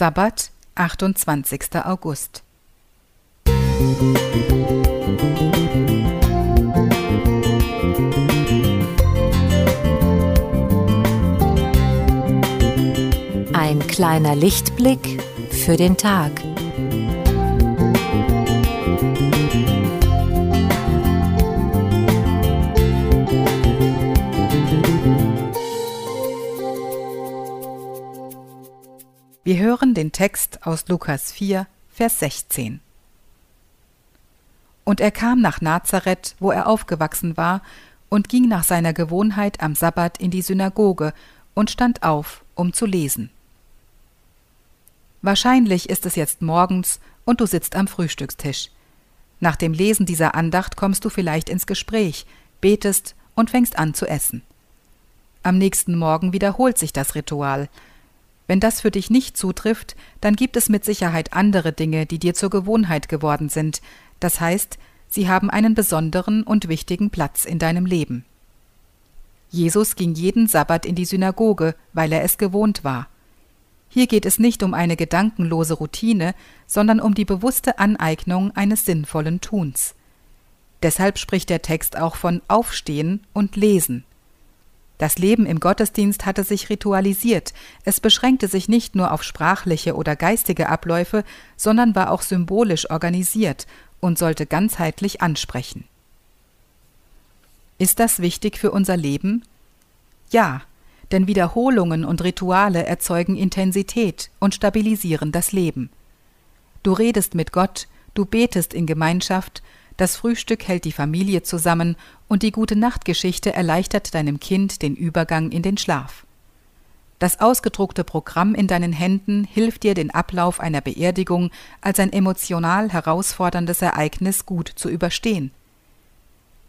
Sabbat, 28. August. Ein kleiner Lichtblick für den Tag. Wir hören den Text aus Lukas 4, Vers 16. Und er kam nach Nazareth, wo er aufgewachsen war, und ging nach seiner Gewohnheit am Sabbat in die Synagoge und stand auf, um zu lesen. Wahrscheinlich ist es jetzt morgens und du sitzt am Frühstückstisch. Nach dem Lesen dieser Andacht kommst du vielleicht ins Gespräch, betest und fängst an zu essen. Am nächsten Morgen wiederholt sich das Ritual, wenn das für dich nicht zutrifft, dann gibt es mit Sicherheit andere Dinge, die dir zur Gewohnheit geworden sind, das heißt, sie haben einen besonderen und wichtigen Platz in deinem Leben. Jesus ging jeden Sabbat in die Synagoge, weil er es gewohnt war. Hier geht es nicht um eine gedankenlose Routine, sondern um die bewusste Aneignung eines sinnvollen Tuns. Deshalb spricht der Text auch von Aufstehen und Lesen. Das Leben im Gottesdienst hatte sich ritualisiert, es beschränkte sich nicht nur auf sprachliche oder geistige Abläufe, sondern war auch symbolisch organisiert und sollte ganzheitlich ansprechen. Ist das wichtig für unser Leben? Ja, denn Wiederholungen und Rituale erzeugen Intensität und stabilisieren das Leben. Du redest mit Gott, du betest in Gemeinschaft, das Frühstück hält die Familie zusammen und die gute Nachtgeschichte erleichtert deinem Kind den Übergang in den Schlaf. Das ausgedruckte Programm in deinen Händen hilft dir, den Ablauf einer Beerdigung als ein emotional herausforderndes Ereignis gut zu überstehen.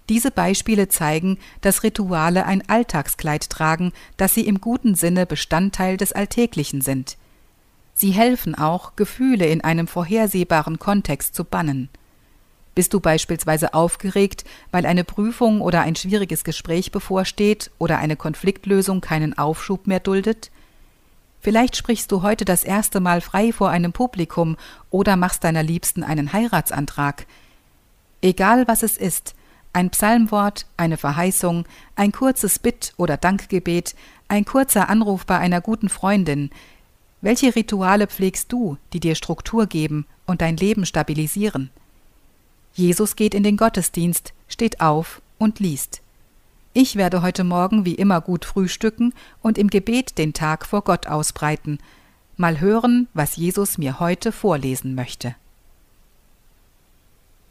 Diese Beispiele zeigen, dass Rituale ein Alltagskleid tragen, dass sie im guten Sinne Bestandteil des Alltäglichen sind. Sie helfen auch, Gefühle in einem vorhersehbaren Kontext zu bannen. Bist du beispielsweise aufgeregt, weil eine Prüfung oder ein schwieriges Gespräch bevorsteht oder eine Konfliktlösung keinen Aufschub mehr duldet? Vielleicht sprichst du heute das erste Mal frei vor einem Publikum oder machst deiner Liebsten einen Heiratsantrag. Egal was es ist, ein Psalmwort, eine Verheißung, ein kurzes Bitt oder Dankgebet, ein kurzer Anruf bei einer guten Freundin. Welche Rituale pflegst du, die dir Struktur geben und dein Leben stabilisieren? Jesus geht in den Gottesdienst, steht auf und liest. Ich werde heute Morgen wie immer gut frühstücken und im Gebet den Tag vor Gott ausbreiten. Mal hören, was Jesus mir heute vorlesen möchte.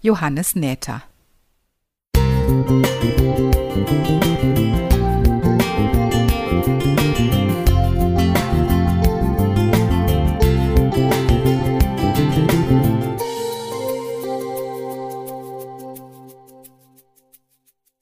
Johannes Näther